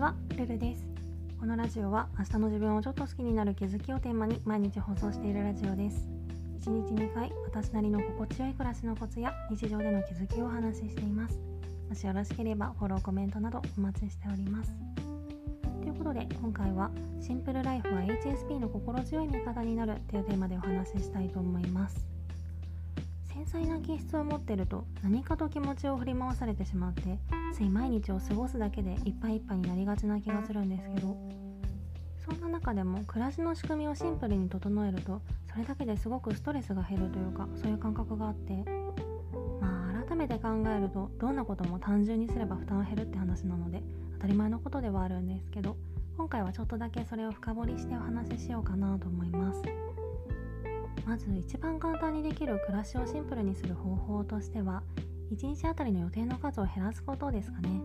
はルルです。このラジオは明日の自分をちょっと好きになる気づきをテーマに毎日放送しているラジオです。1日2回私なりの心地よい暮らしのコツや日常での気づきをお話ししています。もしよろしければフォローコメントなどお待ちしております。ということで今回はシンプルライフは HSP の心強い味方になるというテーマでお話ししたいと思います。繊細な気質を持ってると何かと気持ちを振り回されてしまってつい毎日を過ごすだけでいっぱいいっぱいになりがちな気がするんですけどそんな中でも暮らしの仕組みをシンプルに整えるとそれだけですごくストレスが減るというかそういう感覚があってまあ改めて考えるとどんなことも単純にすれば負担は減るって話なので当たり前のことではあるんですけど今回はちょっとだけそれを深掘りしてお話ししようかなと思います。まず一番簡単にできる暮らしをシンプルにする方法としては1日あたりの予定の数を減らすことですかね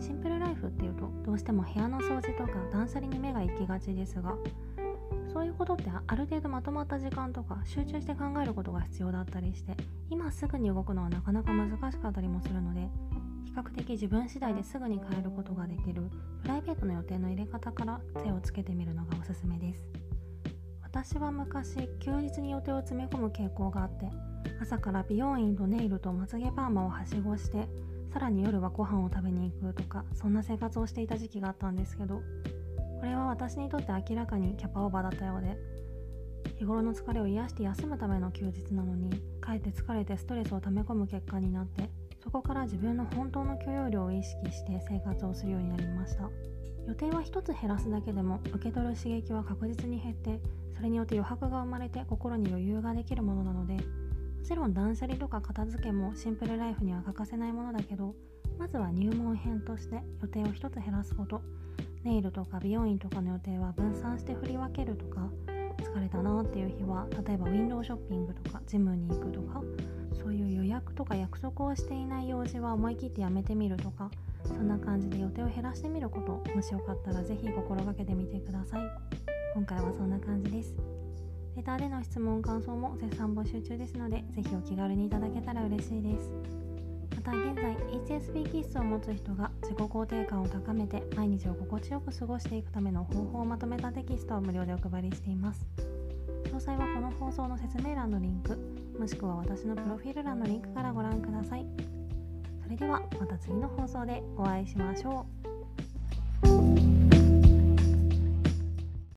シンプルライフっていうとどうしても部屋の掃除とか断捨離に目が行きがちですがそういうことってある程度まとまった時間とか集中して考えることが必要だったりして今すぐに動くのはなかなか難しかったりもするので比較的自分次第ですぐに変えることができるプライベートの予定の入れ方から手をつけてみるのがおすすめです。私は昔休日に予定を詰め込む傾向があって朝から美容院とネイルとまつげパーマをはしごしてさらに夜はご飯を食べに行くとかそんな生活をしていた時期があったんですけどこれは私にとって明らかにキャパオーバーだったようで日頃の疲れを癒して休むための休日なのにかえって疲れてストレスを溜め込む結果になってそこから自分の本当の許容量を意識して生活をするようになりました。予定は1つ減らすだけでも受け取る刺激は確実に減ってそれによって余白が生まれて心に余裕ができるものなのでもちろん断捨離とか片付けもシンプルライフには欠かせないものだけどまずは入門編として予定を1つ減らすことネイルとか美容院とかの予定は分散して振り分けるとか疲れたなっていう日は例えばウィンドウショッピングとかジムに行くとかそういう予約とか約束をしていない用事は思い切ってやめてみるとかそんな感じで予定を減らしてみることもしよかったら是非心がけてみてください。今回はそんな感じです。レターでの質問感想も絶賛募集中ですのでぜひお気軽にいただけたら嬉しいです。また現在 HSP 気質を持つ人が自己肯定感を高めて毎日を心地よく過ごしていくための方法をまとめたテキストを無料でお配りしています。詳細はこの放送の説明欄のリンクもしくは私のプロフィール欄のリンクからご覧ください。それではまた次の放送でお会いしましょう。